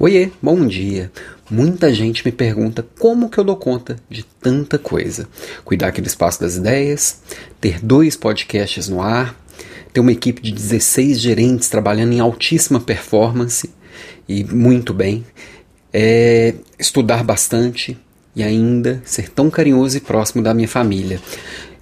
Oiê, bom dia. Muita gente me pergunta como que eu dou conta de tanta coisa. Cuidar aqui do espaço das ideias, ter dois podcasts no ar, ter uma equipe de 16 gerentes trabalhando em altíssima performance e muito bem, é, estudar bastante e ainda ser tão carinhoso e próximo da minha família.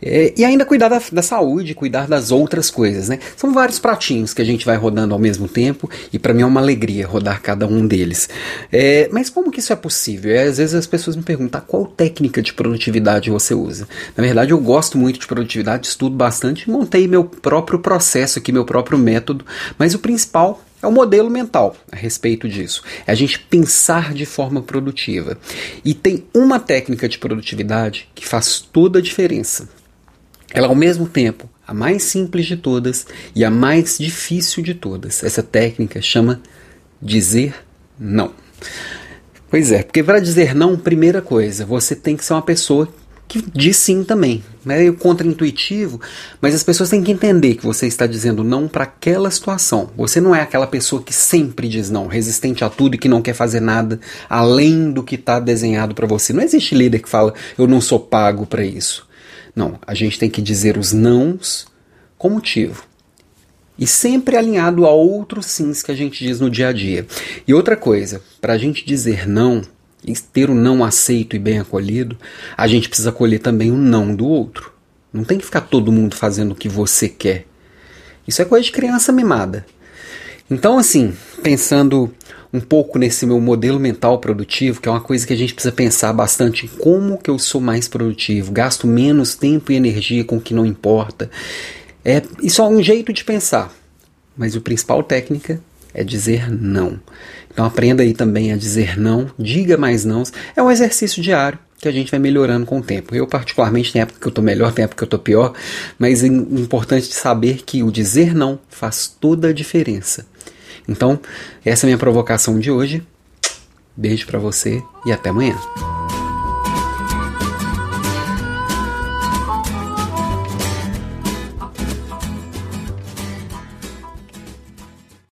É, e ainda cuidar da, da, saúde, cuidar das outras coisas, né? São vários pratinhos que a gente vai rodando ao mesmo tempo e para mim é uma alegria rodar cada um deles. É, mas como que isso é possível? É, às vezes as pessoas me perguntam qual técnica de produtividade você usa. Na verdade, eu gosto muito de produtividade, estudo bastante, montei meu próprio processo aqui, meu próprio método, mas o principal é o modelo mental a respeito disso. É a gente pensar de forma produtiva. E tem uma técnica de produtividade que faz toda a diferença. Ela, ao mesmo tempo, a mais simples de todas e a mais difícil de todas. Essa técnica chama dizer não. Pois é, porque para dizer não, primeira coisa, você tem que ser uma pessoa que diz sim também. É meio contra-intuitivo, mas as pessoas têm que entender que você está dizendo não para aquela situação. Você não é aquela pessoa que sempre diz não, resistente a tudo e que não quer fazer nada além do que está desenhado para você. Não existe líder que fala eu não sou pago para isso. Não, a gente tem que dizer os nãos com motivo. E sempre alinhado a outros sims que a gente diz no dia a dia. E outra coisa, para a gente dizer não ter o não aceito e bem acolhido, a gente precisa acolher também o não do outro. Não tem que ficar todo mundo fazendo o que você quer. Isso é coisa de criança mimada. Então, assim, pensando um pouco nesse meu modelo mental produtivo, que é uma coisa que a gente precisa pensar bastante em como que eu sou mais produtivo, gasto menos tempo e energia com o que não importa. É, isso é um jeito de pensar, mas a principal técnica é dizer não. Então aprenda aí também a dizer não, diga mais não. É um exercício diário que a gente vai melhorando com o tempo. Eu, particularmente, tem época que eu estou melhor, tem época que eu estou pior, mas é importante saber que o dizer não faz toda a diferença. Então, essa é a minha provocação de hoje. Beijo para você e até amanhã.